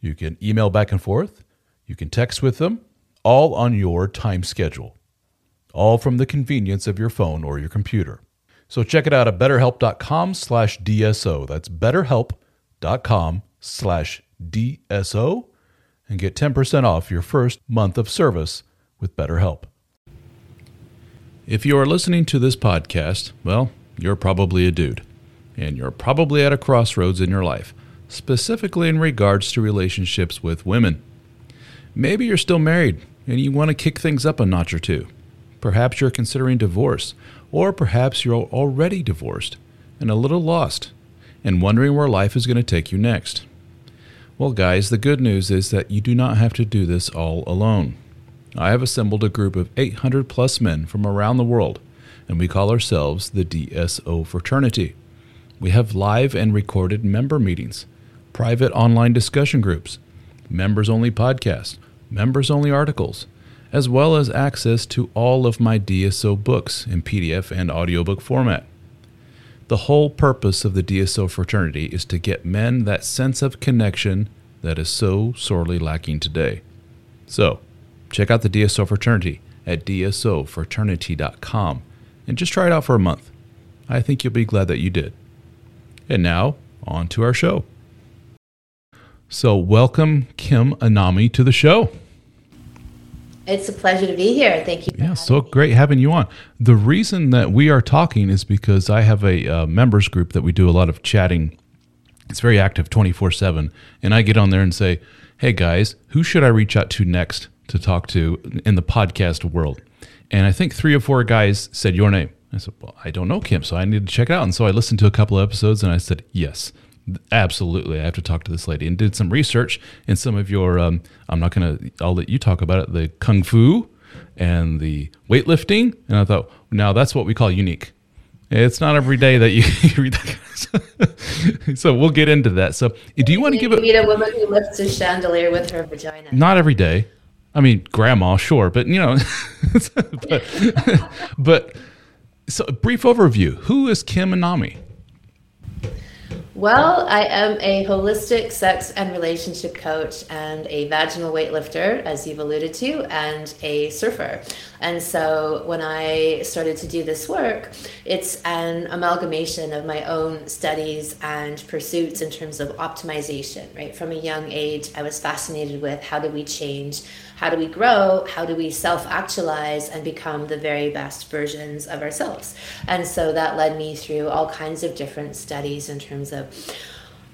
You can email back and forth. You can text with them, all on your time schedule, all from the convenience of your phone or your computer. So check it out at betterhelp.com slash DSO. That's betterhelp.com slash DSO and get 10% off your first month of service with BetterHelp. If you are listening to this podcast, well, you're probably a dude, and you're probably at a crossroads in your life specifically in regards to relationships with women. Maybe you're still married and you want to kick things up a notch or two. Perhaps you're considering divorce, or perhaps you're already divorced and a little lost and wondering where life is going to take you next. Well, guys, the good news is that you do not have to do this all alone. I have assembled a group of 800 plus men from around the world, and we call ourselves the DSO Fraternity. We have live and recorded member meetings private online discussion groups, members only podcasts, members only articles, as well as access to all of my DSO books in PDF and audiobook format. The whole purpose of the DSO fraternity is to get men that sense of connection that is so sorely lacking today. So, check out the DSO fraternity at dsofraternity.com and just try it out for a month. I think you'll be glad that you did. And now, on to our show. So, welcome Kim Anami to the show. It's a pleasure to be here. Thank you. yeah, so me. great having you on. The reason that we are talking is because I have a uh, members group that we do a lot of chatting. It's very active 24 7. And I get on there and say, hey guys, who should I reach out to next to talk to in the podcast world? And I think three or four guys said your name. I said, well, I don't know Kim, so I need to check it out. And so I listened to a couple of episodes and I said, yes, absolutely. I have to talk to this lady and did some research in some of your um, i'm not going to i'll let you talk about it the kung fu and the weightlifting. And i thought now that's what we call unique. It's not every day that you, read that so we'll get into that. So do you want to give it meet a woman who lifts a chandelier with her vagina. Not every day. I mean grandma sure but you know but, but so brief overview. Who is kim anami well, I am a holistic sex and relationship coach and a vaginal weightlifter, as you've alluded to, and a surfer. And so when I started to do this work, it's an amalgamation of my own studies and pursuits in terms of optimization, right? From a young age, I was fascinated with how do we change how do we grow? How do we self actualize and become the very best versions of ourselves? And so that led me through all kinds of different studies in terms of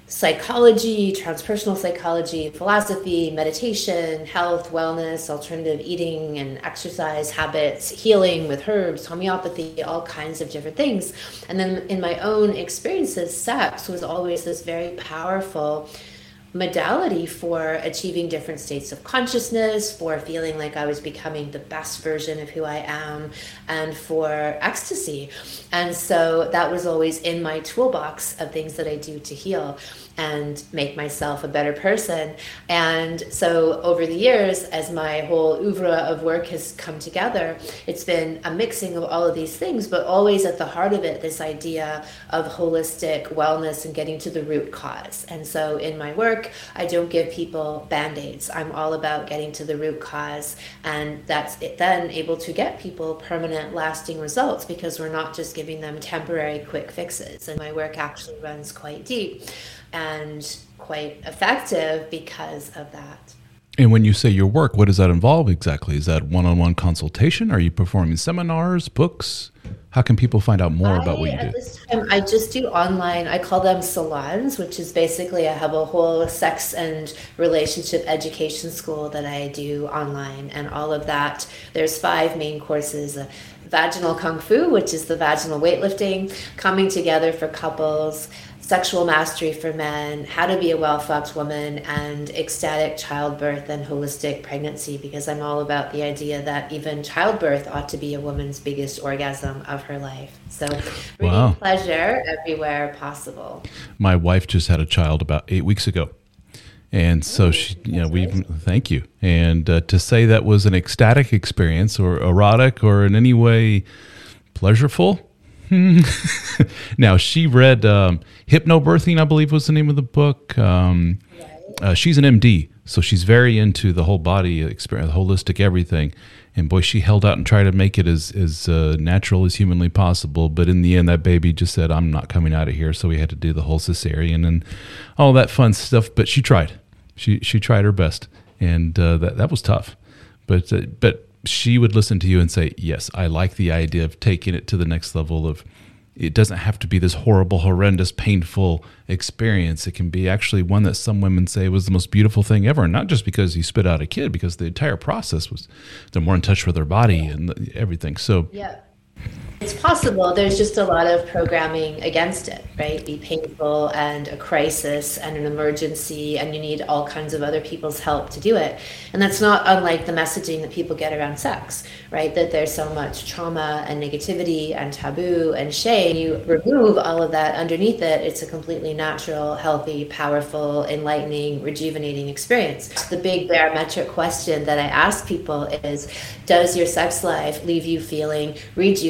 psychology, transpersonal psychology, philosophy, meditation, health, wellness, alternative eating and exercise habits, healing with herbs, homeopathy, all kinds of different things. And then in my own experiences, sex was always this very powerful modality for achieving different states of consciousness, for feeling like I was becoming the best version of who I am, and for ecstasy. And so that was always in my toolbox of things that I do to heal and make myself a better person. And so over the years, as my whole oeuvre of work has come together, it's been a mixing of all of these things, but always at the heart of it, this idea of holistic wellness and getting to the root cause. And so in my work, I don't give people band aids. I'm all about getting to the root cause. And that's it then able to get people permanent, lasting results because we're not just giving them temporary quick fixes. And my work actually runs quite deep and quite effective because of that. And when you say your work, what does that involve exactly? Is that one on one consultation? Are you performing seminars, books? How can people find out more I, about what you do? Time, I just do online. I call them salons, which is basically I have a whole sex and relationship education school that I do online, and all of that. There's five main courses. Uh, vaginal kung fu, which is the vaginal weightlifting, coming together for couples, sexual mastery for men, how to be a well fucked woman, and ecstatic childbirth and holistic pregnancy, because I'm all about the idea that even childbirth ought to be a woman's biggest orgasm of her life. So, bringing wow. pleasure everywhere possible. My wife just had a child about eight weeks ago. And so she, you know, we thank you. And uh, to say that was an ecstatic experience or erotic or in any way now she read um, Hypnobirthing, I believe was the name of the book. Um, uh, she's an MD, so she's very into the whole body experience, holistic everything. And boy, she held out and tried to make it as as uh, natural as humanly possible. But in the end, that baby just said, "I'm not coming out of here." So we had to do the whole cesarean and all that fun stuff. But she tried. She she tried her best, and uh, that that was tough. But uh, but she would listen to you and say, Yes, I like the idea of taking it to the next level of it doesn't have to be this horrible, horrendous, painful experience. It can be actually one that some women say was the most beautiful thing ever. Not just because you spit out a kid, because the entire process was they're more in touch with their body and everything. So yeah. It's possible. There's just a lot of programming against it, right? Be painful and a crisis and an emergency, and you need all kinds of other people's help to do it. And that's not unlike the messaging that people get around sex, right? That there's so much trauma and negativity and taboo and shame. You remove all of that underneath it, it's a completely natural, healthy, powerful, enlightening, rejuvenating experience. The big barometric question that I ask people is Does your sex life leave you feeling rejuvenated?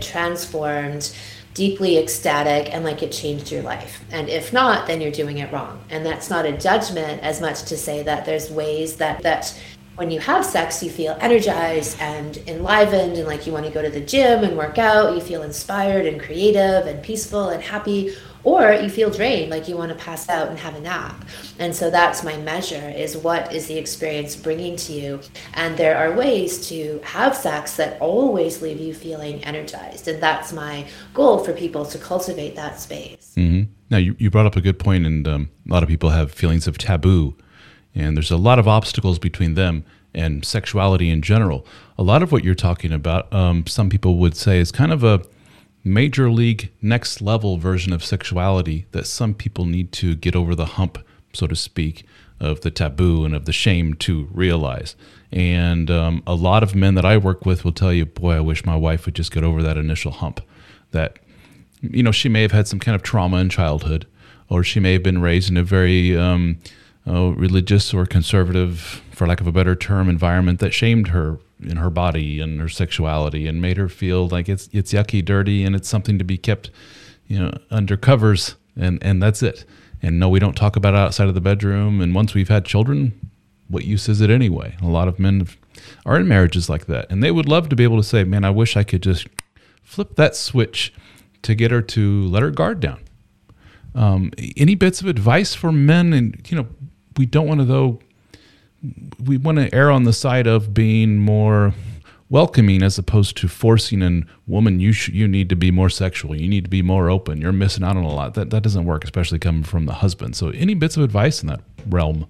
Transformed, deeply ecstatic, and like it changed your life. And if not, then you're doing it wrong. And that's not a judgment as much to say that there's ways that that when you have sex, you feel energized and enlivened, and like you want to go to the gym and work out. You feel inspired and creative and peaceful and happy or you feel drained like you want to pass out and have a nap. And so that's my measure is what is the experience bringing to you. And there are ways to have sex that always leave you feeling energized. And that's my goal for people to cultivate that space. Mm-hmm. now you, you brought up a good point and um, a lot of people have feelings of taboo. And there's a lot of obstacles between them and sexuality in general. A lot of what you're talking about um, some people would say is kind of a major league next level version of sexuality that some people need to get over the hump, so to speak, of the taboo and of the shame to realize. And um, a lot of men that I work with will tell you, boy, I wish my wife would just get over that initial hump. That, you know, she may have had some kind of trauma in childhood, or she may have been raised in a very um, uh, religious or conservative, for lack of a better term, environment that shamed her in her body and her sexuality and made her feel like it's it's yucky, dirty, and it's something to be kept, you know, under covers, and and that's it. And no, we don't talk about it outside of the bedroom. And once we've had children, what use is it anyway? A lot of men are in marriages like that, and they would love to be able to say, "Man, I wish I could just flip that switch to get her to let her guard down." Um, any bits of advice for men? And you know, we don't want to though we want to err on the side of being more welcoming as opposed to forcing and woman you sh- you need to be more sexual. You need to be more open. You're missing out on a lot. That that doesn't work especially coming from the husband. So any bits of advice in that realm?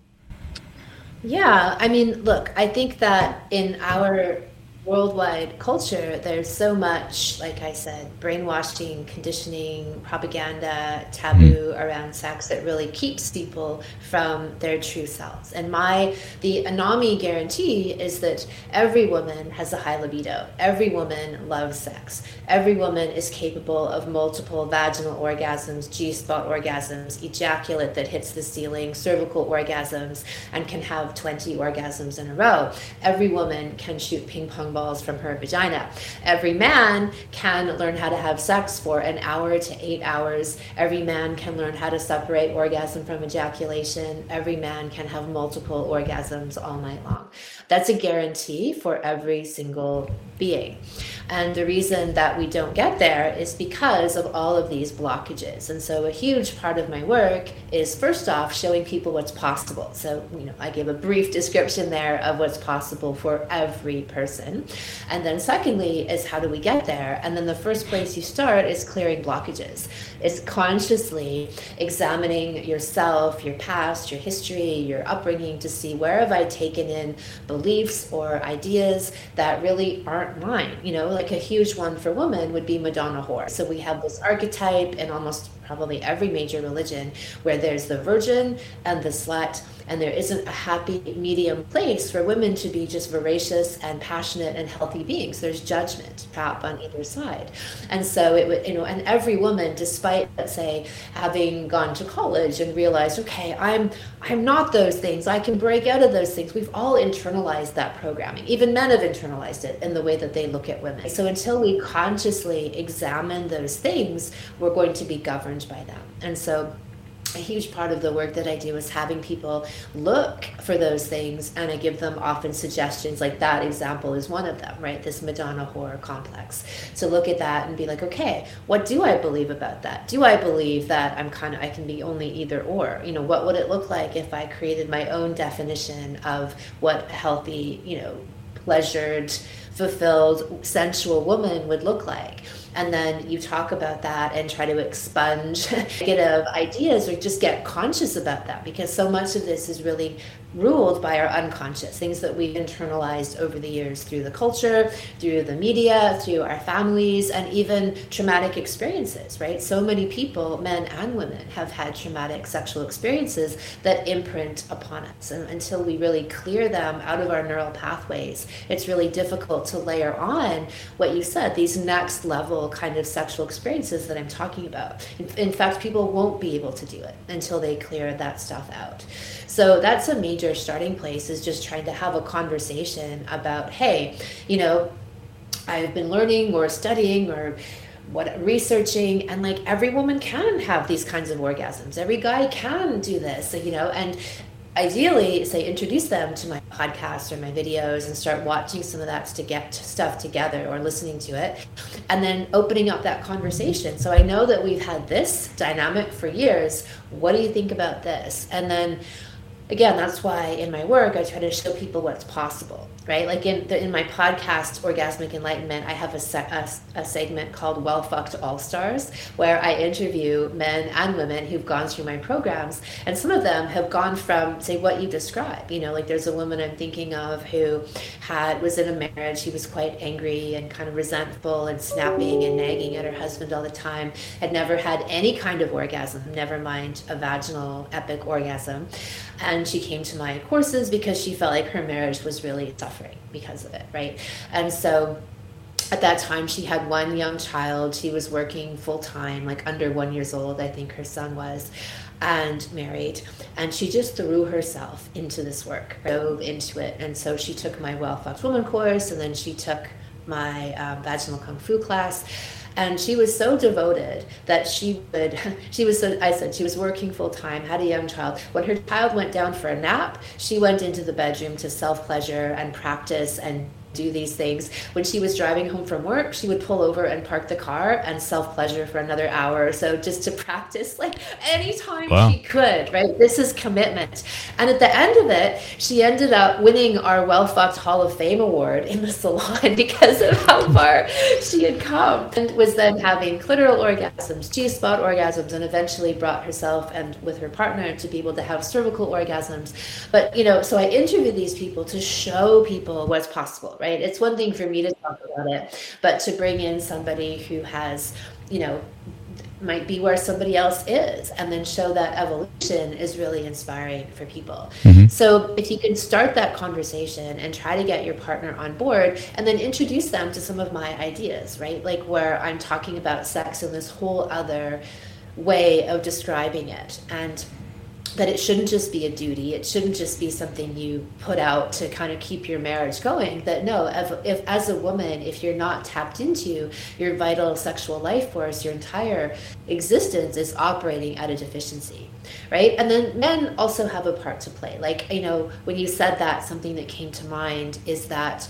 Yeah i mean look i think that in our worldwide culture, there's so much, like I said, brainwashing, conditioning, propaganda, taboo mm. around sex that really keeps people from their true selves. And my the Anami guarantee is that every woman has a high libido. Every woman loves sex. Every woman is capable of multiple vaginal orgasms, G spot orgasms, ejaculate that hits the ceiling, cervical orgasms, and can have 20 orgasms in a row. Every woman can shoot ping pong balls from her vagina. Every man can learn how to have sex for an hour to eight hours. Every man can learn how to separate orgasm from ejaculation. Every man can have multiple orgasms all night long. That's a guarantee for every single being. And the reason that we don't get there is because of all of these blockages. And so a huge part of my work is first off showing people what's possible. So, you know, I give a brief description there of what's possible for every person. And then secondly is how do we get there? And then the first place you start is clearing blockages. It's consciously examining yourself, your past, your history, your upbringing to see where have I taken in beliefs or ideas that really aren't mine. You know, like a huge one for women would be Madonna whore. So we have this archetype in almost probably every major religion where there's the virgin and the slut and there isn't a happy medium place for women to be just voracious and passionate and healthy beings. There's judgment trap on either side. And so it would, you know, and every woman, despite let's say having gone to college and realized, okay, I'm I'm not those things. I can break out of those things. We've all internalized that programming. Even men have internalized it in the way that they look at women. So until we consciously examine those things, we're going to be governed by them. And so a huge part of the work that I do is having people look for those things, and I give them often suggestions. Like that example is one of them, right? This Madonna whore complex. So look at that and be like, okay, what do I believe about that? Do I believe that I'm kind of I can be only either or? You know, what would it look like if I created my own definition of what healthy, you know, pleasured, fulfilled, sensual woman would look like? And then you talk about that and try to expunge negative ideas or just get conscious about that because so much of this is really ruled by our unconscious things that we've internalized over the years through the culture through the media through our families and even traumatic experiences right? So many people men and women have had traumatic sexual experiences that imprint upon us. And until we really clear them out of our neural pathways it's really difficult to layer on what you said these next level kind of sexual experiences that i'm talking about. In, in fact people won't be able to do it until they clear that stuff out. So that's a major starting place is just trying to have a conversation about, hey, you know, I've been learning or studying or what researching and like every woman can have these kinds of orgasms. Every guy can do this you know and ideally say introduce them to my podcast or my videos and start watching some of that to get stuff together or listening to it and then opening up that conversation. So i know that we've had this dynamic for years. What do you think about this? And then again, that's why in my work I try to show people what's possible right? Like in the, in my podcast, Orgasmic Enlightenment, I have a, se- a, a, segment called Well Fucked All Stars, where I interview men and women who've gone through my programs, and some of them have gone from say what you describe. You know, like there's a woman I'm thinking of who had was in a marriage. She was quite angry and kind of resentful and snapping and nagging at her husband all the time. Had never had any kind of orgasm, never mind a vaginal epic orgasm, and she came to my courses because she felt like her marriage was really suffering suffering because of it, right? And so at that time she had one young child. She was working full time like under one years old i think her son was and married. And she just threw herself into this work dove into it. And so she took my well fucked woman course and then she took my um, vaginal kung fu class and she was so devoted that she would she was so i said she was working full time had a young child. When her child went down for a nap she went into the bedroom to self pleasure and practice and do these things. When she was driving home from work, she would pull over and park the car and self pleasure for another hour or so just to practice like anytime wow. she could, right? This is commitment. And at the end of it, she ended up winning our Well Fucked Hall of Fame award in the salon because of how far she had come and was then having clitoral orgasms, G spot orgasms, and eventually brought herself and with her partner to be able to have cervical orgasms. But, you know, so I interviewed these people to show people what's possible right? It's one thing for me to talk about it, but to bring in somebody who has, you know, might be where somebody else is and then show that evolution is really inspiring for people. Mm-hmm. So if you can start that conversation and try to get your partner on board and then introduce them to some of my ideas, right? Like where I'm talking about sex in this whole other way of describing it and that it shouldn't just be a duty. It shouldn't just be something you put out to kind of keep your marriage going. That no if, if as a woman if you're not tapped into your vital sexual life force your entire existence is operating at a deficiency right? And then men also have a part to play. Like you know when you said that something that came to mind is that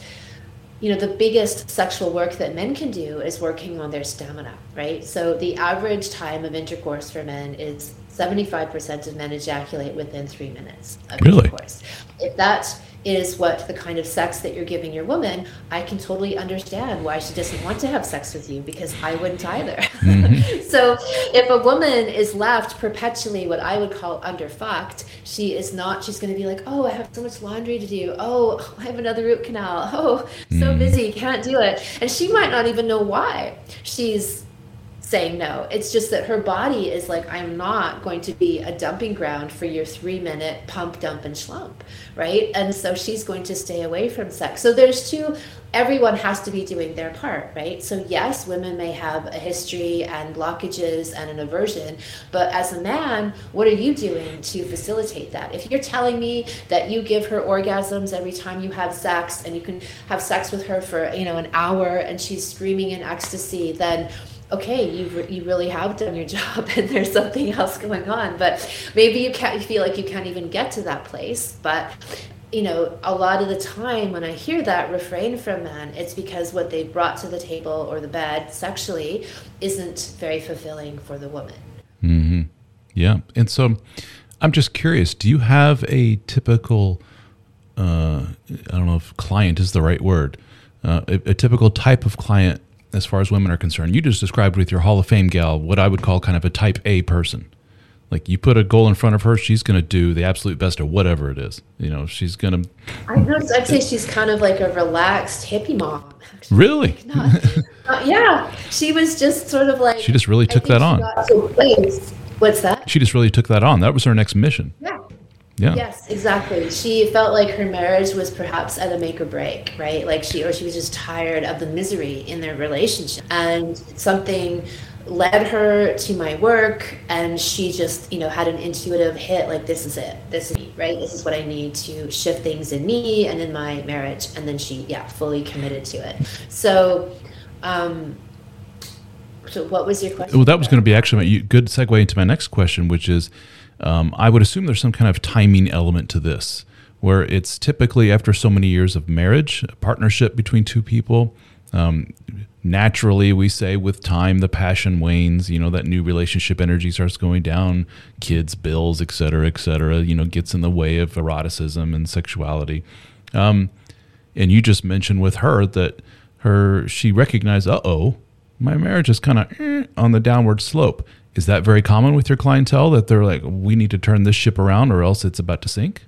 you know the biggest sexual work that men can do is working on their stamina right? So the average time of intercourse for men is 75% of men ejaculate within three minutes of really? intercourse. If that is what the kind of sex that you're giving your woman, I can totally understand why she doesn't want to have sex with you because I wouldn't either. Mm-hmm. so if a woman is left perpetually what I would call underfucked, she is not, she's going to be like, oh, I have so much laundry to do. Oh, I have another root canal. Oh, so mm. busy, can't do it. And she might not even know why. She's saying no. It's just that her body is like, I'm not going to be a dumping ground for your three minute pump, dump, and schlump, right? And so she's going to stay away from sex. So there's two, everyone has to be doing their part, right? So, yes, women may have a history and blockages and an aversion, but as a man, what are you doing to facilitate that? If you're telling me that you give her orgasms every time you have sex and you can have sex with her for, you know, an hour and she's screaming in ecstasy, then okay, you re- you really have done your job, and there's something else going on. But maybe you can't you feel like you can't even get to that place. But you know, a lot of the time when I hear that refrain from men, it's because what they brought to the table or the bed sexually isn't very fulfilling for the woman. Mm-hmm. Yeah, and so I'm just curious. Do you have a typical? Uh, I don't know if client is the right word. Uh, a, a typical type of client as far as women are concerned. You just described with your Hall of Fame gal what I would call kind of a type A person. Like you put a goal in front of her, she's going to do the absolute best of whatever it is. You know, she's going to. I'd say she's kind of like a relaxed hippie mom. Actually. Really? Not, not, yeah, she was just sort of like. She just really took that on. What's that? She just really took that on. That was her next mission. Yeah. Yeah. Yes, exactly. She felt like her marriage was perhaps at a make or break, right? Like she or she was just tired of the misery in their relationship. And something led her to my work and she just, you know, had an intuitive hit like this is it. This is me, right? This is what I need to shift things in me and in my marriage. And then she, yeah, fully committed to it. So um so what was your question? Well, that was going to be actually a good segue into my next question, which is um, I would assume there's some kind of timing element to this, where it's typically after so many years of marriage, a partnership between two people. Um, naturally, we say with time the passion wanes. You know that new relationship energy starts going down. Kids, bills, et cetera, et cetera. You know gets in the way of eroticism and sexuality. Um, and you just mentioned with her that her she recognized, uh oh, my marriage is kind of eh, on the downward slope. Is that very common with your clientele that they're like, we need to turn this ship around or else it's about to sink?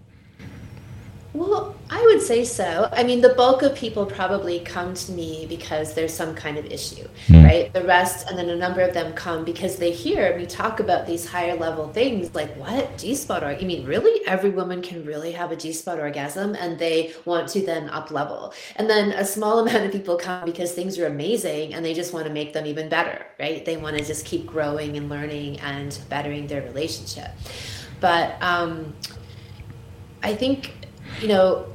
Well, I would say so. I mean, the bulk of people probably come to me because there's some kind of issue, mm. right? The rest, and then a number of them come because they hear me talk about these higher level things like, what? G spot orgasm? You mean, really? Every woman can really have a G spot orgasm and they want to then up level. And then a small amount of people come because things are amazing and they just want to make them even better, right? They want to just keep growing and learning and bettering their relationship. But um, I think, you know,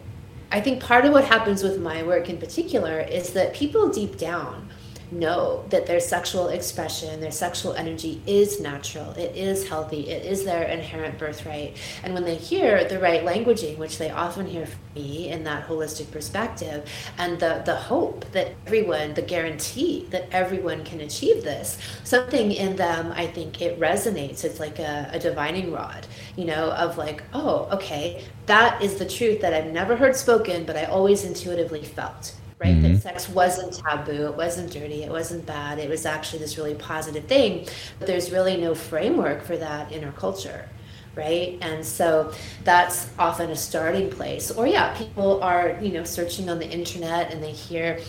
I think part of what happens with my work in particular is that people deep down know that their sexual expression, their sexual energy is natural, it is healthy, it is their inherent birthright. And when they hear the right languaging, which they often hear from me in that holistic perspective, and the, the hope that everyone, the guarantee that everyone can achieve this, something in them, I think it resonates. It's like a, a divining rod, you know, of like, oh, okay, that is the truth that I've never heard spoken, but I always intuitively felt right? Mm-hmm. That sex wasn't taboo, it wasn't dirty, it wasn't bad, it was actually this really positive thing. But there's really no framework for that in our culture. Right. And so that's often a starting place. Or, yeah, people are, you know, searching on the internet and they hear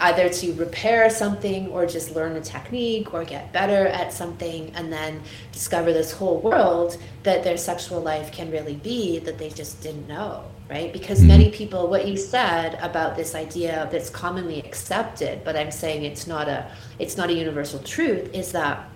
either to repair something or just learn a technique or get better at something and then discover this whole world that their sexual life can really be that they just didn't know right because mm-hmm. many people what you said about this idea that's commonly accepted but i'm saying it's not a it's not a universal truth is that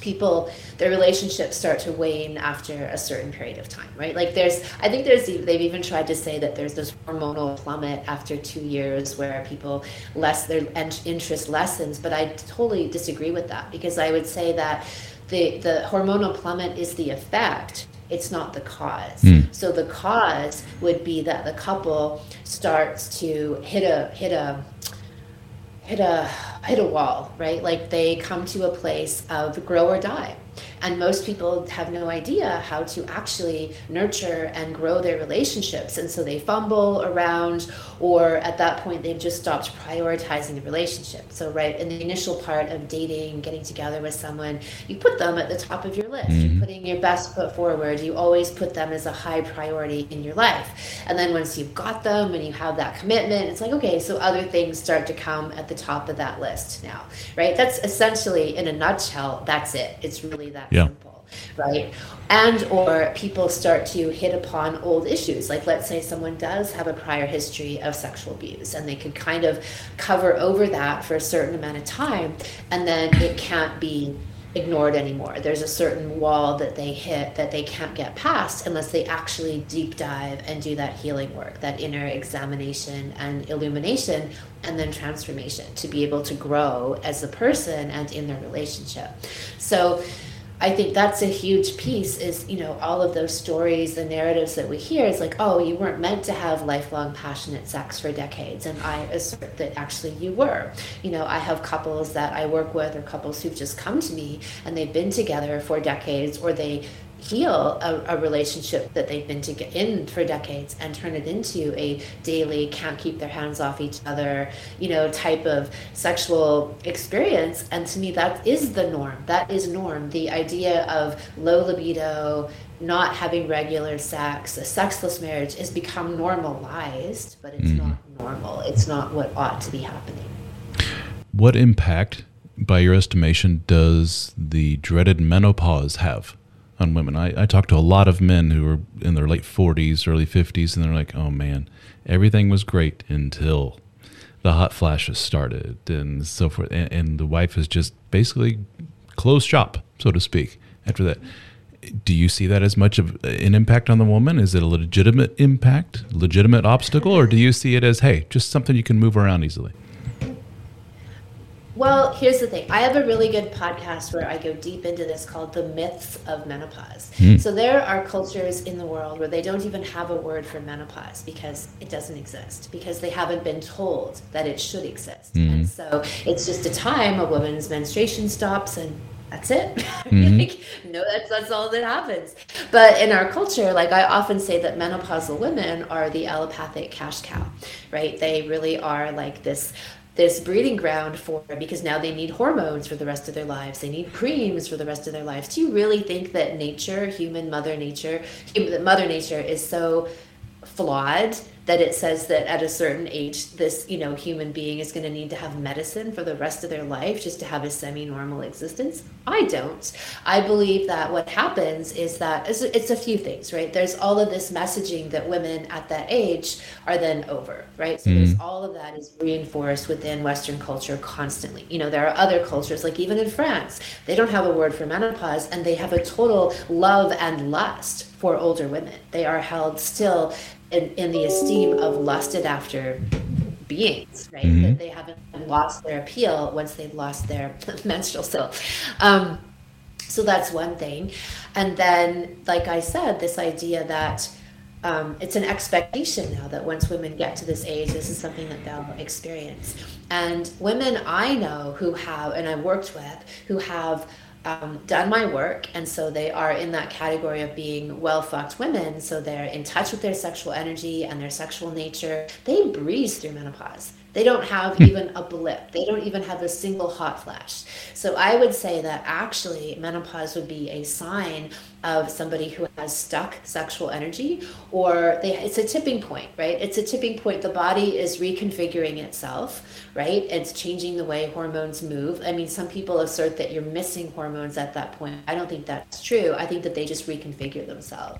people their relationships start to wane after a certain period of time right like there's i think there's they've even tried to say that there's this hormonal plummet after two years where people less their interest lessens but i totally disagree with that because i would say that the the hormonal plummet is the effect it's not the cause mm. so the cause would be that the couple starts to hit a hit a hit a hit a wall, right? Like they come to a place of grow or die. And most people have no idea how to actually nurture and grow their relationships. And so they fumble around, or at that point, they've just stopped prioritizing the relationship. So, right in the initial part of dating, getting together with someone, you put them at the top of your list. Mm-hmm. You're putting your best foot forward. You always put them as a high priority in your life. And then once you've got them and you have that commitment, it's like, okay, so other things start to come at the top of that list now, right? That's essentially, in a nutshell, that's it. It's really that yeah. simple right and or people start to hit upon old issues like let's say someone does have a prior history of sexual abuse and they can kind of cover over that for a certain amount of time and then it can't be ignored anymore. There's a certain wall that they hit that they can't get past unless they actually deep dive and do that healing work that inner examination and illumination and then transformation to be able to grow as a person and in their relationship. So I think that's a huge piece is, you know, all of those stories, the narratives that we hear is like, oh, you weren't meant to have lifelong passionate sex for decades. And I assert that actually you were. You know, I have couples that I work with or couples who've just come to me and they've been together for decades or they heal a, a, relationship that they've been to get in for decades and turn it into a daily can't keep their hands off each other you know type of sexual experience. And to me that is the norm. That is norm. The idea of low libido not having regular sex a sexless marriage has become normalized but it's mm. not normal. It's not what ought to be happening. What impact by your estimation does the dreaded menopause have on women. I, I talk to a lot of men who are in their late 40s, early 50s, and they're like, oh man, everything was great until the hot flashes started and so forth. And, and the wife has just basically closed shop, so to speak, after that. Do you see that as much of an impact on the woman? Is it a legitimate impact, legitimate obstacle, or do you see it as, hey, just something you can move around easily? Well, here's the thing. I have a really good podcast where I go deep into this called The Myths of Menopause. Mm. So there are cultures in the world where they don't even have a word for menopause because it doesn't exist, because they haven't been told that it should exist. Mm. And so it's just a time a woman's menstruation stops and that's it. Mm-hmm. like, no, that's that's all that happens. But in our culture, like I often say that menopausal women are the allopathic cash cow, right? They really are like this this breeding ground for because now they need hormones for the rest of their lives. They need creams for the rest of their lives. Do you really think that nature human mother nature that mother nature is so flawed that it says that at a certain age this you know human being is going to need to have medicine for the rest of their life just to have a semi-normal existence? I don't. I believe that what happens is that it's, it's a few things right? There's all of this messaging that women at that age are then over right? So mm. there's all of that is reinforced within western culture constantly. You know there are other cultures like even in france they don't have a word for menopause and they have a total love and lust for older women. They are held still in, in the esteem of lusted after beings, right? Mm-hmm. That they haven't lost their appeal once they've lost their menstrual cycle. Um, so that's one thing. And then, like I said, this idea that um, it's an expectation now that once women get to this age, this is something that they'll experience. And women I know who have, and I've worked with, who have um, done my work, and so they are in that category of being well fucked women. So they're in touch with their sexual energy and their sexual nature. They breeze through menopause. They don't have hmm. even a blip. They don't even have a single hot flash. So I would say that actually menopause would be a sign of somebody who has stuck sexual energy or they, it's a tipping point, right? It's a tipping point. The body is reconfiguring itself, right? It's changing the way hormones move. I mean, some people assert that you're missing hormones at that point. I don't think that's true. I think that they just reconfigure themselves.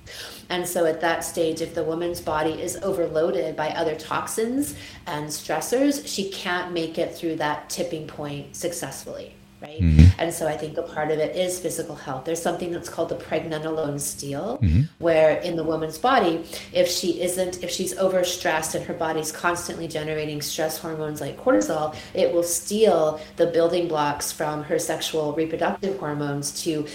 And so at that stage, if the woman's body is overloaded by other toxins and stressors, she can't make it through that tipping point successfully right? Mm-hmm. And so I think a part of it is physical health. There's something that's called the pregnenolone steal, mm-hmm. where in the woman's body, if she isn't, if she's overstressed and her body's constantly generating stress hormones like cortisol, it will steal the building blocks from her sexual reproductive hormones to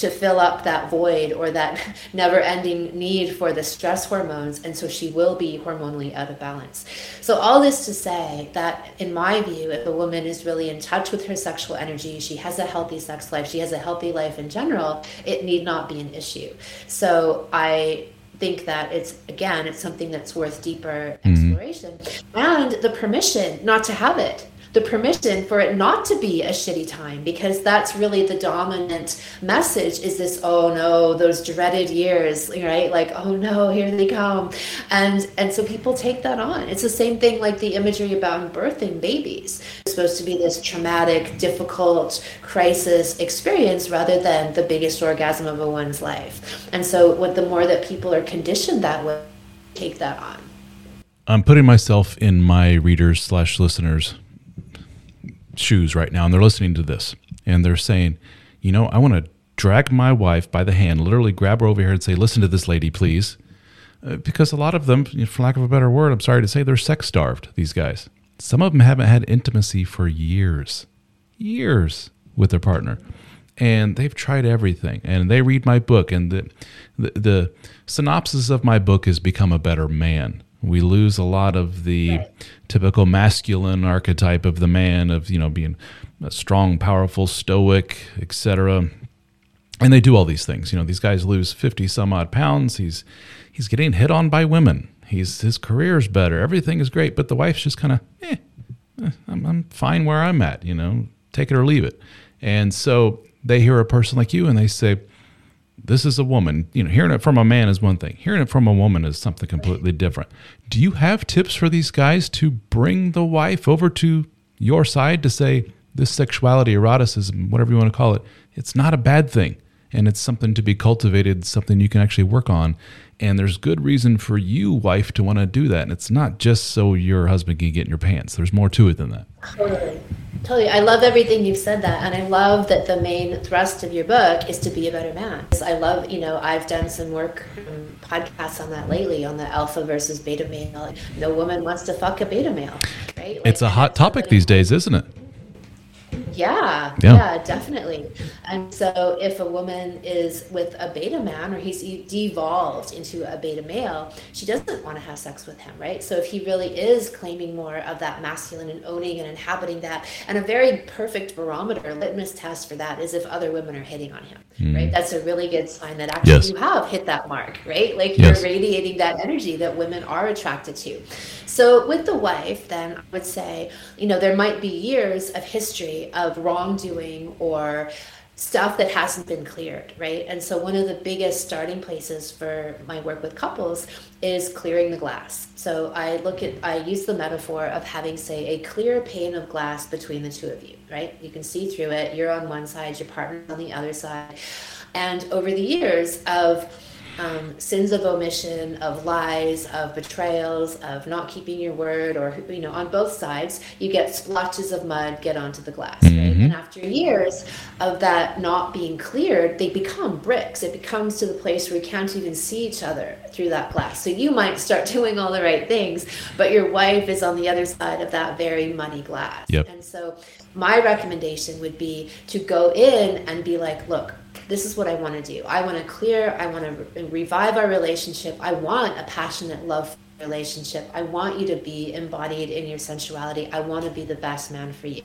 to fill up that void or that never ending need for the stress hormones. And so she will be hormonally out of balance. So, all this to say that, in my view, if a woman is really in touch with her sexual energy, she has a healthy sex life, she has a healthy life in general, it need not be an issue. So, I think that it's again it's something that's worth deeper mm-hmm. exploration mm-hmm. and the permission not to have it the permission for it not to be a shitty time because that's really the dominant message is this oh no those dreaded years right? Like oh no here they come. And and so people take that on. It's the same thing like the imagery about birthing babies. It's supposed to be this traumatic difficult crisis experience rather than the biggest orgasm of a one's life. And so what the more that people are conditioned that way take that on. I'm putting myself in my readers slash listeners shoes right now and they're listening to this and they're saying, you know, I want to drag my wife by the hand, literally grab her over here and say, listen to this lady, please. Uh, because a lot of them, for lack of a better word, I'm sorry to say, they're sex starved, these guys. Some of them haven't had intimacy for years, years with their partner. And they've tried everything. And they read my book. And the, the, the synopsis of my book is Become a Better Man we lose a lot of the right. typical masculine archetype of the man of you know being a strong powerful stoic etc and they do all these things. You know these guys lose 50 some odd pounds. He's he's getting hit on by women. He's his career's better. Everything is great. But the wife's just kind of eh, eh I'm, I'm fine where i'm at you know take it or leave it. And so they hear a person like you and they say this is a woman. You know, hearing it from a man is one thing. Hearing it from a woman is something completely different. Do you have tips for these guys to bring the wife over to your side to say this sexuality, eroticism, whatever you want to call it, it's not a bad thing and it's something to be cultivated, something you can actually work on. And there's good reason for you, wife, to want to do that. And it's not just so your husband can get in your pants. There's more to it than that. Totally. Totally. I love everything you've said that. And I love that the main thrust of your book is to be a better man. I love, you know, I've done some work, um, podcasts on that lately on the alpha versus beta male. No woman wants to fuck a beta male, right? Like, it's a hot topic these days, isn't it? Yeah, yeah, yeah, definitely. And so, if a woman is with a beta man or he's devolved into a beta male, she doesn't want to have sex with him, right? So, if he really is claiming more of that masculine and owning and inhabiting that, and a very perfect barometer, litmus test for that is if other women are hitting on him, mm. right? That's a really good sign that actually yes. you have hit that mark, right? Like you're radiating that energy that women are attracted to. So, with the wife, then I would say, you know, there might be years of history of wrongdoing or stuff that hasn't been cleared, right? And so, one of the biggest starting places for my work with couples is clearing the glass. So, I look at, I use the metaphor of having, say, a clear pane of glass between the two of you, right? You can see through it. You're on one side, your partner's on the other side. And over the years of um, sins of omission, of lies, of betrayals, of not keeping your word, or you know, on both sides, you get splotches of mud get onto the glass. Mm-hmm. And after years of that not being cleared, they become bricks. It becomes to the place where you can't even see each other through that glass. So you might start doing all the right things, but your wife is on the other side of that very muddy glass. Yep. And so my recommendation would be to go in and be like, look, this is what I want to do. I want to clear, I want to re- revive our relationship. I want a passionate love relationship. I want you to be embodied in your sensuality. I want to be the best man for you.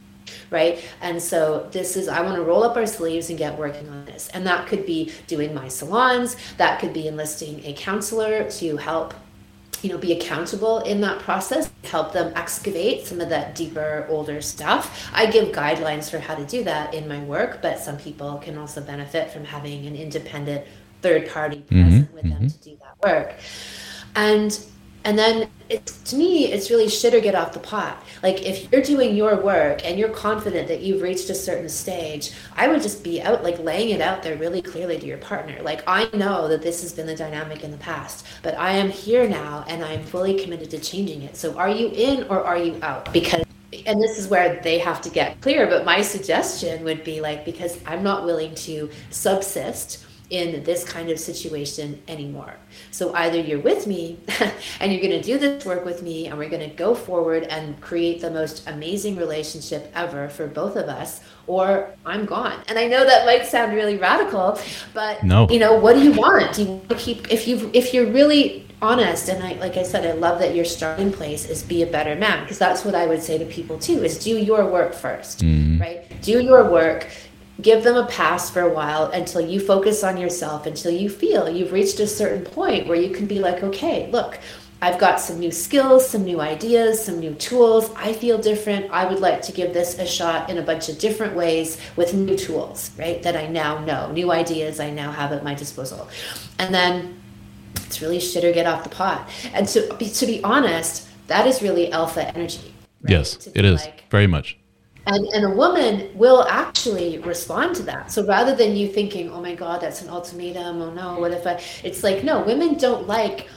Right. And so this is, I want to roll up our sleeves and get working on this. And that could be doing my salons, that could be enlisting a counselor to help you know be accountable in that process help them excavate some of that deeper older stuff. I give guidelines for how to do that in my work but some people can also benefit from having an independent third party mm-hmm, present mm-hmm, with mm-hmm. them to do that work. And and then it, to me, it's really shit or get off the pot. Like if you're doing your work and you're confident that you've reached a certain stage, I would just be out like laying it out there really clearly to your partner. Like I know that this has been the dynamic in the past, but I am here now and I'm fully committed to changing it. So are you in or are you out? Because and this is where they have to get clear, but my suggestion would be like, because I'm not willing to subsist in this kind of situation anymore. So either you're with me and you're going to do this work with me and we're going to go forward and create the most amazing relationship ever for both of us or I'm gone. And I know that might sound really radical, but no. you know, what do you want? Do you want to keep if you if you're really honest and I like I said I love that your starting place is be a better man because that's what I would say to people too is do your work 1st mm-hmm. right? Do your work give them a pass for a while until you focus on yourself until you feel you've reached a certain point where you can be like okay look I've got some new skills, some new ideas, some new tools. I feel different. I would like to give this a shot in a bunch of different ways with new tools, right? That I now know, new ideas I now have at my disposal. And then it's really shit or get off the pot. And to, to be honest, that is really alpha energy. Right? Yes, it is like, very much. And, and a woman will actually respond to that. So rather than you thinking, oh my God, that's an ultimatum, oh no, what if I, it's like, no, women don't like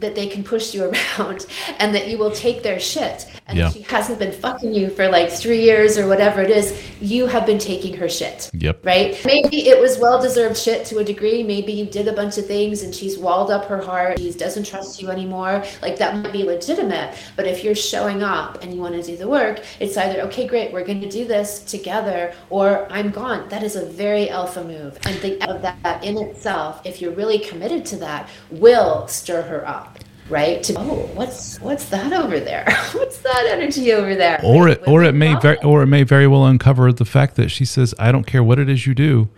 that they can push you around and that you will take their shit. And yeah. she hasn't been fucking you for like three years or whatever it is, you have been taking her shit. Yep. Right? Maybe it was well deserved shit to a degree. Maybe you did a bunch of things and she's walled up her heart. She doesn't trust you anymore. Like that might be legitimate. But if you're showing up and you want to do the work, it's either, okay, great, we're going to do this together or I'm gone. That is a very alpha move. And think of that in itself, if you're really committed to that, will stir her up right to oh what's what's that over there what's that energy over there or it or it may very or it may very well uncover the fact that she says i don't care what it is you do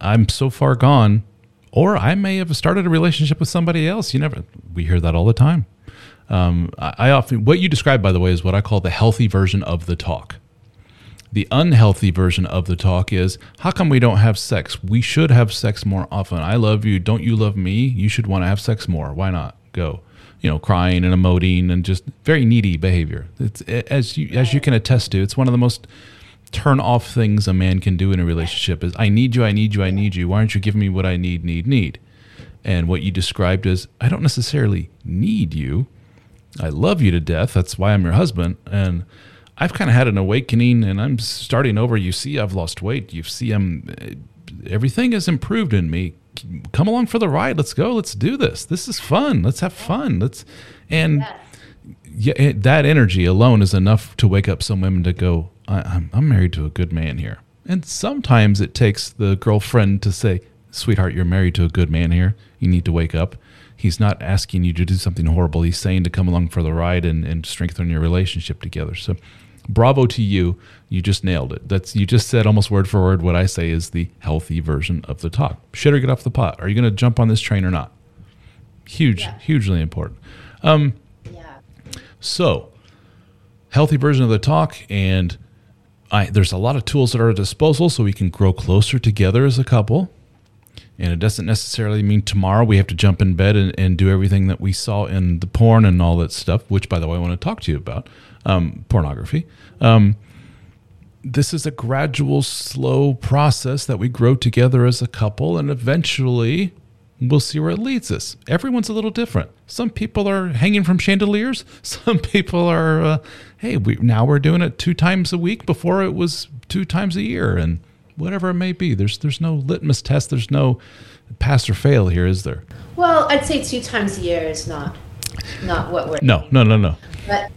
i'm so far gone or i may have started a relationship with somebody else you never we hear that all the time um, I, I often what you describe by the way is what i call the healthy version of the talk the unhealthy version of the talk is how come we don't have sex? We should have sex more often. I love you. Don't you love me? You should want to have sex more. Why not? Go you know, crying and emoting and just very needy behavior. It's as you as you can attest to, it's one of the most turn off things a man can do in a relationship is I need you, I need you, I need you. Why aren't you giving me what I need, need, need? And what you described as I don't necessarily need you. I love you to death. That's why I'm your husband. And I've kind of had an awakening and I'm starting over. You see, I've lost weight. You see, I'm eh, everything has improved in me come along for the ride. Let's go. Let's do this. This is fun. Let's have fun. Let's and yeah, it, that energy alone is enough to wake up some women to go. I, I'm I'm married to a good man here. And sometimes it takes the girlfriend to say, "Sweetheart, you're married to a good man here. You need to wake up." He's not asking you to do something horrible. He's saying to come along for the ride and, and strengthen your relationship together. So bravo to you. You just nailed it. That's you just said almost word for word what I say is the healthy version of the talk. Should or get off the pot? Are you going to jump on this train or not? Huge, yeah. hugely important. Um, yeah. So, healthy version of the talk, and I, there's a lot of tools at our disposal so we can grow closer together as a couple. And it doesn't necessarily mean tomorrow we have to jump in bed and, and do everything that we saw in the porn and all that stuff, which, by the way, I want to talk to you about um, pornography. Um, this is a gradual, slow process that we grow together as a couple, and eventually we'll see where it leads us. Everyone's a little different. Some people are hanging from chandeliers. Some people are, uh, hey, we, now we're doing it two times a week. Before it was two times a year, and whatever it may be. There's there's no litmus test. There's no pass or fail here, is there? Well, I'd say two times a year is not not what we're. No, no, no, no. But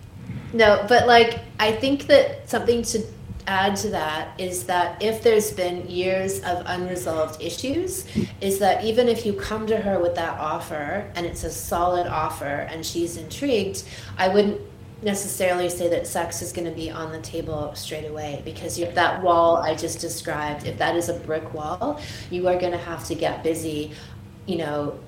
no, but like I think that something to add to that is that if there's been years of unresolved issues, is that even if you come to her with that offer and it's a solid offer and she's intrigued, I wouldn't necessarily say that sex is going to be on the table straight away because if that wall I just described, if that is a brick wall, you are going to have to get busy, you know,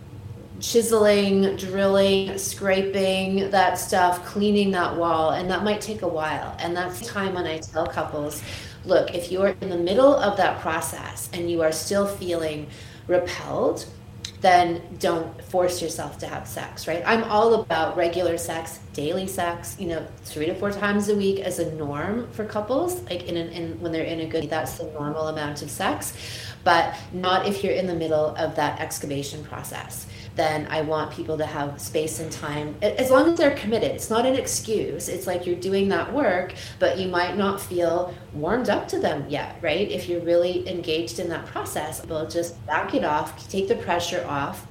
chiseling, drilling, scraping that stuff, cleaning that wall, and that might take a while. And that's the time when I tell couples, look, if you're in the middle of that process and you are still feeling repelled, then don't force yourself to have sex, right? I'm all about regular sex, daily sex, you know, three to four times a week as a norm for couples, like in, an, in when they're in a good, that's the normal amount of sex, but not if you're in the middle of that excavation process then I want people to have space and time as long as they're committed. It's not an excuse. It's like you're doing that work, but you might not feel warmed up to them yet, right? If you're really engaged in that process, we'll just back it off, take the pressure off,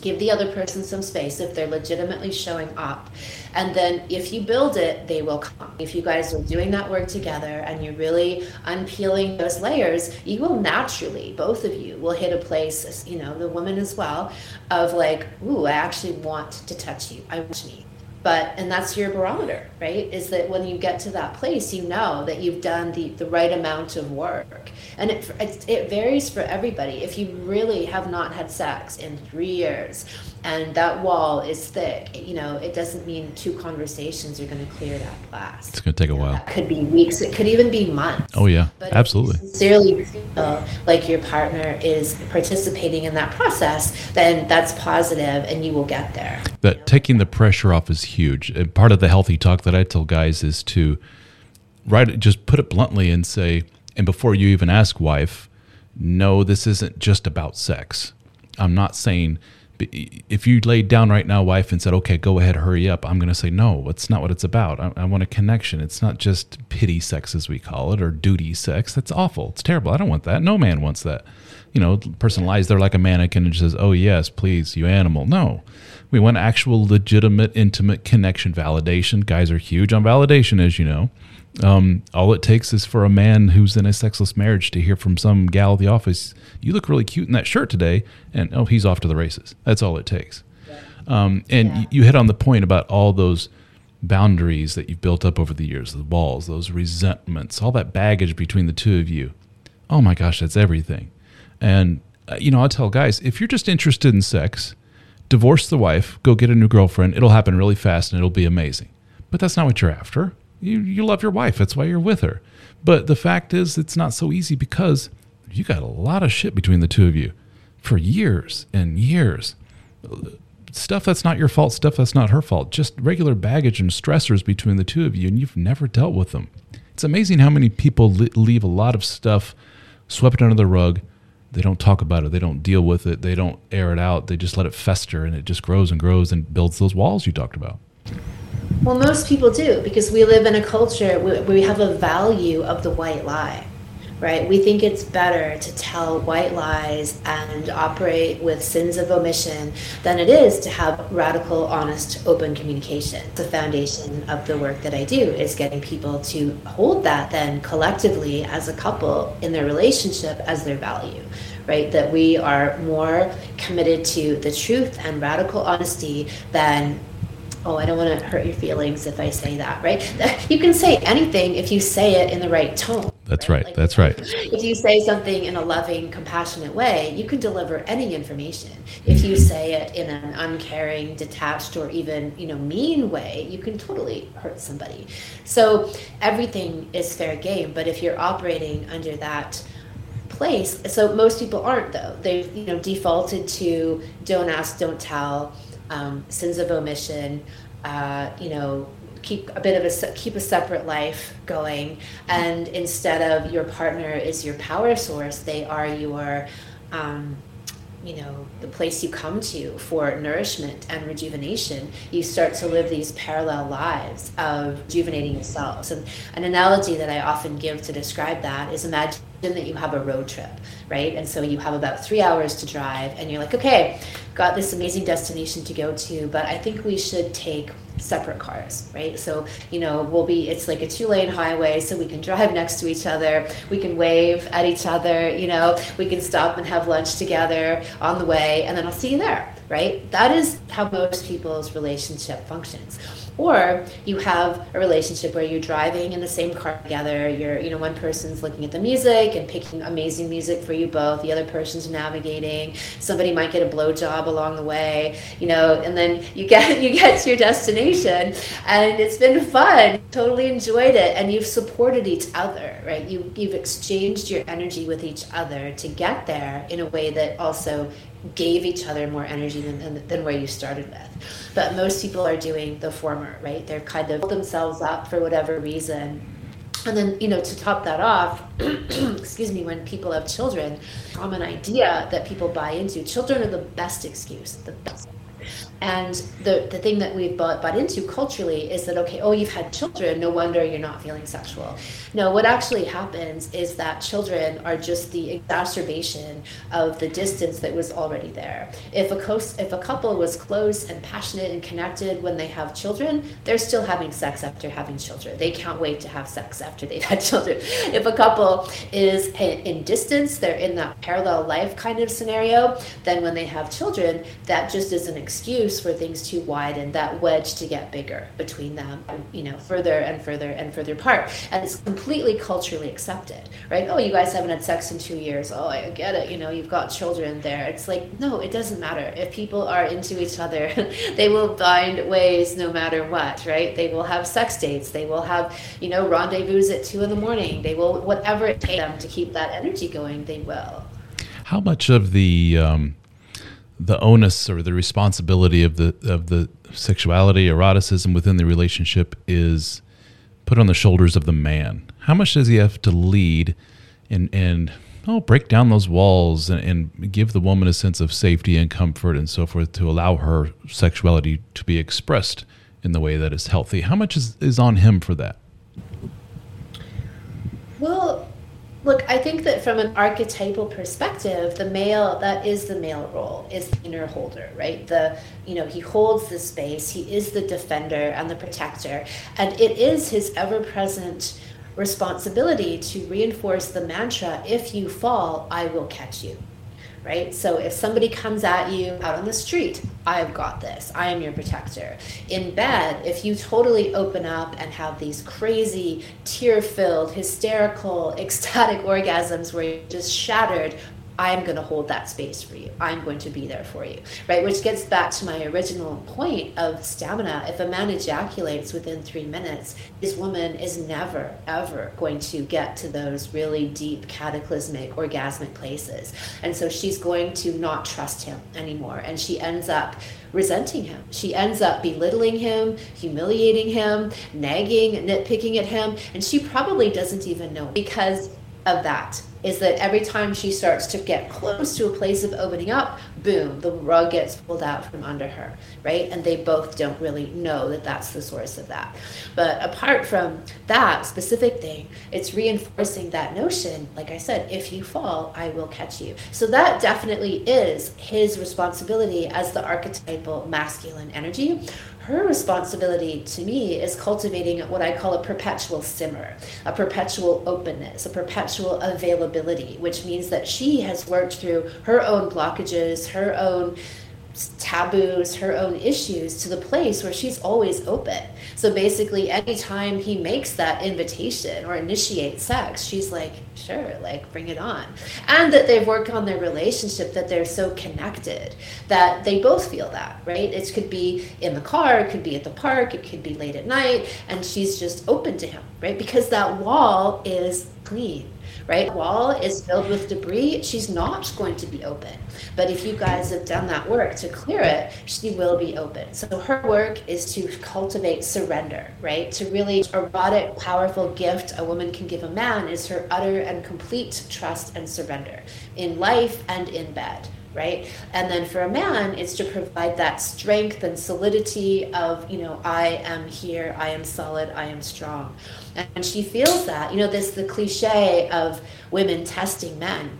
give the other person some space if they're legitimately showing up. And then if you build it, they will come. If you guys are doing that work together and you're really unpeeling those layers, you will naturally, both of you will hit a place, you know, the woman as well, of like, ooh, I actually want to touch you. I want you but and that's your barometer right? Is that when you get to that place you know that you've done the, the right amount of work. And it, it, it varies for everybody. If you really have not had sex in three years and that wall is thick. You know it doesn't mean two conversations are going to clear that blast it's going to take a while. that could be weeks it could even be months. Oh yeah. But absolutely. sincerely feel like your partner is participating in that process then that's positive and you will get there. That you know? taking the pressure off is huge. And part of the healthy talk that i tell guys is to write just put it bluntly and say and before you even ask wife no this isn't just about sex. I'm not saying if you laid down right now, wife, and said, okay, go ahead, hurry up, I'm going to say, no, that's not what it's about. I, I, want a connection. It's not just pity sex, as we call it, or duty sex. That's awful. It's terrible. I don't want that. No man wants that. You know, person lies there like a mannequin and says, oh, yes, please, you animal. No. We want actual, legitimate, intimate connection validation. Guys are huge on validation, as you know. Um, all it takes is for a man who's in a sexless marriage to hear from some gal at the office, "You look really cute in that shirt today," and oh, he's off to the races. That's all it takes. Um, and yeah. you hit on the point about all those boundaries that you've built up over the years, the walls, those resentments, all that baggage between the two of you. Oh my gosh, that's everything. And uh, you know, I tell guys, if you're just interested in sex, divorce the wife, go get a new girlfriend. It'll happen really fast and it'll be amazing. But that's not what you're after. You, you love your wife. That's why you're with her. But the fact is, it's not so easy because you got a lot of shit between the two of you for years and years. Stuff that's not your fault, stuff that's not her fault. Just regular baggage and stressors between the two of you, and you've never dealt with them. It's amazing how many people leave a lot of stuff swept under the rug. They don't talk about it. They don't deal with it. They don't air it out. They just let it fester and it just grows and grows and builds those walls you talked about. Well, most people do because we live in a culture where we have a value of the white lie, right? We think it's better to tell white lies and operate with sins of omission than it is to have radical, honest, open communication. The foundation of the work that I do is getting people to hold that then collectively as a couple in their relationship as their value right? That we are more committed to the truth and radical honesty than oh, I don't want to hurt your feelings if I say that, right? You can say anything if you say it in the right tone. That's right. right. Like That's right. If you say something in a loving, compassionate way, you can deliver any information. If you say it in an uncaring, detached, or even you know mean way, you can totally hurt somebody. So everything is fair game. But if you're operating under that place, so most people aren't though. They've you know defaulted to don't ask, don't tell um, sins of omission, uh, you know, keep a bit of a keep a separate life going, and instead of your partner is your power source, they are your um, you know the place you come to for nourishment and rejuvenation. You start to live these parallel lives of rejuvenating yourselves. And an analogy that i often give to describe that is imagine that you have a road trip right and so you have about three hours to drive and you're like okay got this amazing destination to go to but i think we should take separate cars, right? So, you know, we'll be, it's like a two lane highway, so we can drive next to each other, we can wave at each other, you know, we can stop and have lunch together on the way, and then I'll see you there, right? That is how most people's relationship functions or you have a relationship where you're driving in the same car together you're you know one person's looking at the music and picking amazing music for you both the other person's navigating somebody might get a blow job along the way you know and then you get you get to your destination and it's been fun totally enjoyed it and you've supported each other right you you've exchanged your energy with each other to get there in a way that also gave each other more energy than, than, than, where you started with. But most people are doing the former, right? They're kind of themselves up for whatever reason and then, you know, to top that off, excuse me, when people have children, common idea that people buy into, children are the best excuse, the best and the, the thing that we've bought, bought into culturally is that, okay, oh, you've had children, no wonder you're not feeling sexual. No, what actually happens is that children are just the exacerbation of the distance that was already there. If a, co- if a couple was close and passionate and connected when they have children, they're still having sex after having children. They can't wait to have sex after they've had children. If a couple is in distance, they're in that parallel life kind of scenario, then when they have children, that just is an excuse for things to widen, that wedge to get bigger between them, you know, further and further and further apart. And it's completely culturally accepted, right? Oh, you guys haven't had sex in two years. Oh, I get it. You know, you've got children there. It's like, no, it doesn't matter. If people are into each other, they will find ways no matter what, right? They will have sex dates. They will have, you know, rendezvous at two in the morning. They will, whatever it takes them to keep that energy going, they will. How much of the, um the onus or the responsibility of the of the sexuality, eroticism within the relationship is put on the shoulders of the man. How much does he have to lead and and oh break down those walls and, and give the woman a sense of safety and comfort and so forth to allow her sexuality to be expressed in the way that is healthy? How much is, is on him for that? Well, Look, I think that from an archetypal perspective, the male that is the male role is the inner holder, right? The you know he holds the space, he is the defender and the protector, and it is his ever-present responsibility to reinforce the mantra: "If you fall, I will catch you." Right? So if somebody comes at you out on the street, I've got this. I am your protector. In bed, if you totally open up and have these crazy, tear filled, hysterical, ecstatic orgasms where you're just shattered, I'm going to hold that space for you. I'm going to be there for you, right? Which gets back to my original point of stamina. If a man ejaculates within three minutes, this woman is never, ever going to get to those really deep, cataclysmic, orgasmic places. And so she's going to not trust him anymore. And she ends up resenting him. She ends up belittling him, humiliating him, nagging, nitpicking at him. And she probably doesn't even know because of that is that every time she starts to get close to a place of opening up, boom, the rug gets pulled out from under her, right? And they both don't really know that that's the source of that. But apart from that specific thing, it's reinforcing that notion, like I said, if you fall, I will catch you. So that definitely is his responsibility as the archetypal masculine energy her responsibility to me is cultivating what I call a perpetual simmer, a perpetual openness, a perpetual availability, which means that she has worked through her own blockages, her own taboos, her own issues to the place where she's always open. So basically, anytime he makes that invitation or initiates sex, she's like, sure, like bring it on. And that they've worked on their relationship, that they're so connected, that they both feel that, right? It could be in the car, it could be at the park, it could be late at night, and she's just open to him, right? Because that wall is clean right? Wall is filled with debris, she's not going to be open. But if you guys have done that work to clear it, she will be open. So her work is to cultivate surrender, right? To really erotic, powerful gift a woman can give a man is her utter and complete trust and surrender in life and in bed right? And then for a man, it's to provide that strength and solidity of, you know, I am here, I am solid, I am strong. And she feels that, you know, this the cliche of women testing men.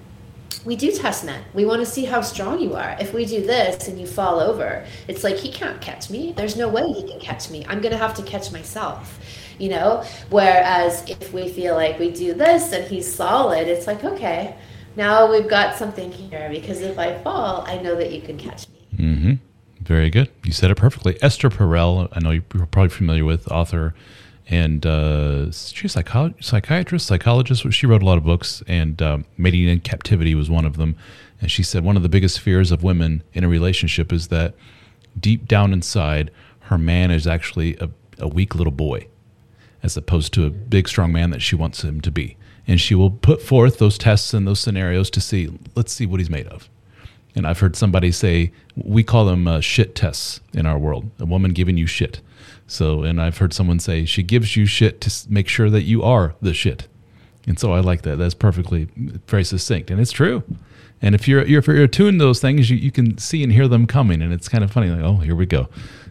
We do test men. We want to see how strong you are. If we do this and you fall over, it's like he can't catch me. There's no way he can catch me. I'm going to have to catch myself you know whereas if we feel like we do this and he's solid it's like okay now we've got something here because if I fall, I know that you can catch me. Mm-hmm. Very good. You said it perfectly. Esther Perel, I know you're probably familiar with, author and uh, she's a psycho- psychiatrist, psychologist. She wrote a lot of books, and uh, Mating in Captivity was one of them. And she said one of the biggest fears of women in a relationship is that deep down inside, her man is actually a, a weak little boy, as opposed to a big, strong man that she wants him to be and she will put forth those tests and those scenarios to see let's see what he's made of And I've heard somebody say we call them uh, shit tests in our world. A woman giving you shit. So, and I've heard someone say she gives you shit to make sure that you are the shit. And so I like that. That's perfectly very succinct, and it's true. And if you're, you're if you're attuned to those things, you, you can see and hear them coming, and it's kind of funny. Like, oh, here we go.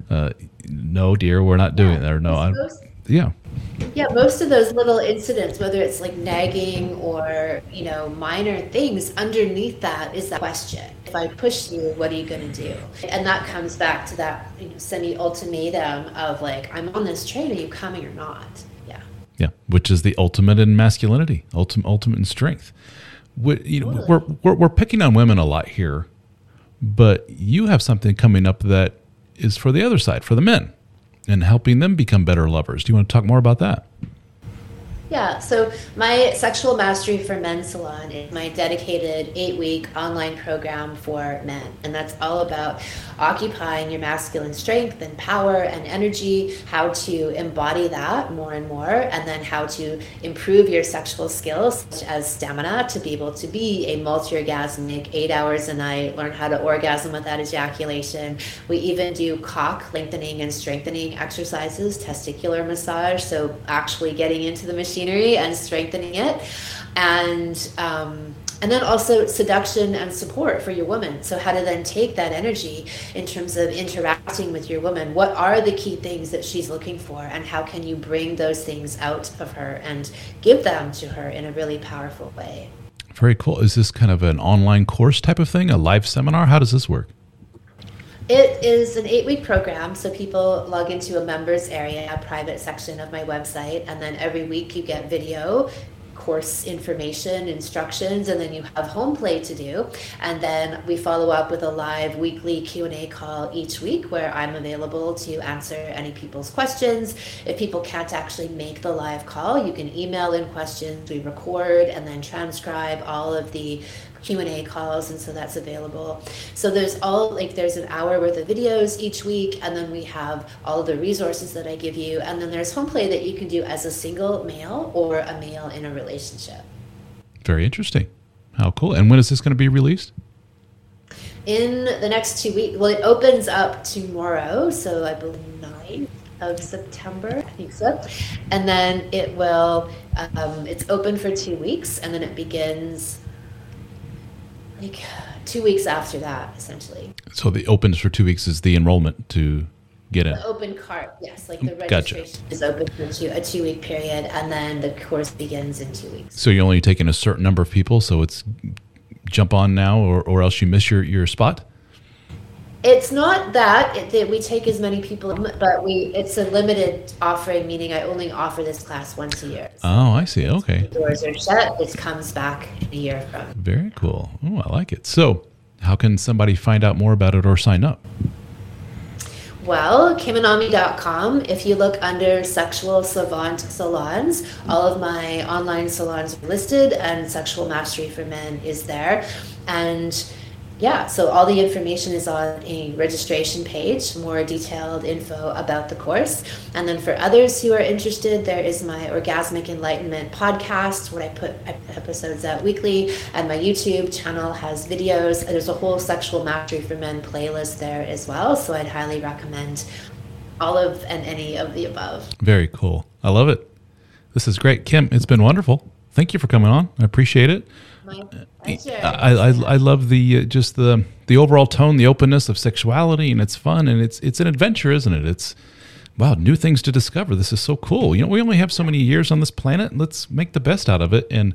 Uh, no, dear, we're not doing that. Or no, Most- yeah, Yeah, most of those little incidents, whether it's like nagging or, you know, minor things, underneath that is that question. If I push you, what are you going to do? And that comes back to that you know, semi ultimatum of like, I'm on this train, are you coming or not? Yeah. yeah, which is the ultimate in masculinity, ultimate ultimate in strength. We, you know, we're, we're we're picking on women a lot here, but you have something coming up that is for the other side, for the men, and helping them become better lovers. Do you want to talk more about that? Yeah, so my Sexual Mastery for Men Salon is my dedicated eight week online program for men. And that's all about occupying your masculine strength and power and energy, how to embody that more and more, and then how to improve your sexual skills, such as stamina, to be able to be a multi orgasmic eight hours a night, learn how to orgasm without ejaculation. We even do cock lengthening and strengthening exercises, testicular massage, so actually getting into the machinery and strengthening it, and um, and then also seduction and support for your woman. So how to then take that energy in terms of interacting with your woman. What are the key things that she's looking for, and how can you bring those things out of her and give them to her in a really powerful way? Very cool. Is this kind of an online course type of thing, a live seminar? How does this work? It is an eight week program, so people log into a members area, a private section of my website, and then every week you get video course information instructions and then you have home play to do. And then we follow up with a live weekly q&a call each week where i'm available to answer any people's questions. If people can't actually make the live call you can email in questions we record and then transcribe all of the q&a calls and so that's available so there's all like there's an hour worth of videos each week and then we have all the resources that i give you and then there's home play that you can do as a single male or a male in a relationship Very interesting. How cool. And when is this going to be released? in the next two weeks well it opens up tomorrow so i believe 9 of september i think so and then it will um, it's open for two weeks and then it begins like two weeks after that essentially So the opens for two weeks is the enrollment to get in. The open cart, yes, like the Gotcha. registration is open for two, a two week period, and then the course begins in two weeks. So you're only taking a certain number of people, so it's jump on now or, or else you miss your, your spot? It's not that it, that we take as many people, but we it's a limited offering, meaning I only offer this class once a year. Oh, I see. Okay. the doors are shut. It comes back in a year from. Very cool. Oh, I like it. So how can somebody find out more about it or sign up? Well, kimanami.com. If you look under sexual savant salons, all of my online salons are listed, and Sexual Mastery for Men is there. And yeah, so all the information is on a registration page, more detailed info about the course. And then for others who are interested, there is my Orgasmic Enlightenment podcast, where I put episodes out weekly, and my YouTube channel has videos. There's a whole Sexual Mastery for Men playlist there as well. So I'd highly recommend all of and any of the above. Very cool. I love it. This is great. Kim, it's been wonderful. Thank you for coming on. I appreciate it. My pleasure. I, I, I love the uh, just the the overall tone, the openness of sexuality, and it's fun and it's it's an adventure, isn't it? It's wow, new things to discover. This is so cool. You know, we only have so many years on this planet. Let's make the best out of it. And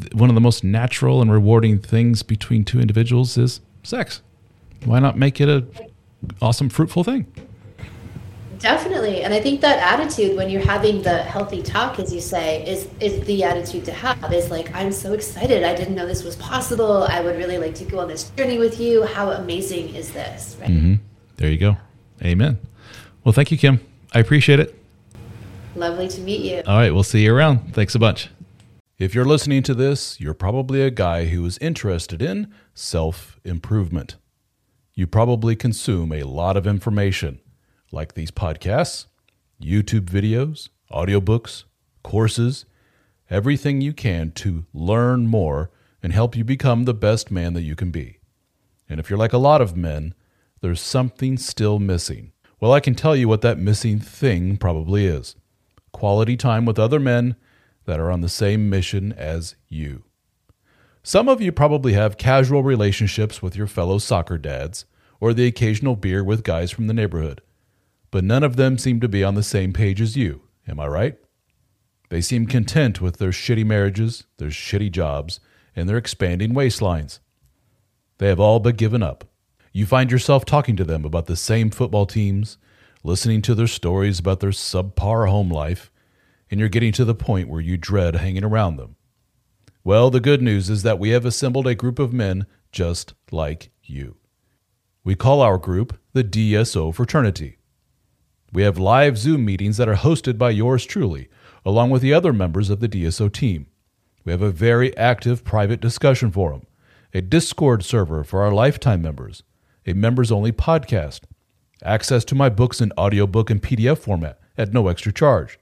th- one of the most natural and rewarding things between two individuals is sex. Why not make it a awesome, fruitful thing? Definitely, and I think that attitude when you're having the healthy talk, as you say, is is the attitude to have. Is like, I'm so excited. I didn't know this was possible. I would really like to go on this journey with you. How amazing is this? Right? hmm There you go. Amen. Well, thank you, Kim. I appreciate it. Lovely to meet you. All right, we'll see you around. Thanks a bunch. If you're listening to this, you're probably a guy who is interested in self improvement. You probably consume a lot of information, like these podcasts, YouTube videos, audiobooks, courses, everything you can to learn more and help you become the best man that you can be. And if you're like a lot of men, there's something still missing. Well, I can tell you what that missing thing probably is quality time with other men that are on the same mission as you. Some of you probably have casual relationships with your fellow soccer dads or the occasional beer with guys from the neighborhood, but none of them seem to be on the same page as you. Am I right? They seem content with their shitty marriages, their shitty jobs, and their expanding waistlines. They have all but given up. You find yourself talking to them about the same football teams, listening to their stories about their subpar home life, and you're getting to the point where you dread hanging around them. Well, the good news is that we have assembled a group of men just like you. We call our group the DSO Fraternity. We have live Zoom meetings that are hosted by yours truly, along with the other members of the DSO team. We have a very active private discussion forum, a Discord server for our lifetime members, a members only podcast, access to my books in audiobook and PDF format at no extra charge,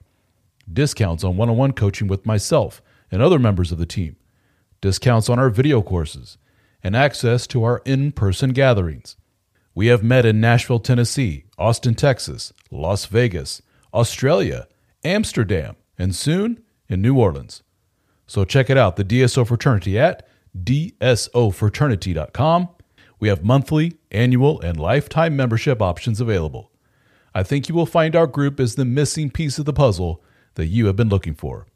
discounts on one on one coaching with myself and other members of the team, discounts on our video courses, and access to our in person gatherings. We have met in Nashville, Tennessee, Austin, Texas, Las Vegas, Australia, Amsterdam, and soon in New Orleans. So check it out, the DSO Fraternity at dsofraternity.com. We have monthly, annual, and lifetime membership options available. I think you will find our group is the missing piece of the puzzle that you have been looking for.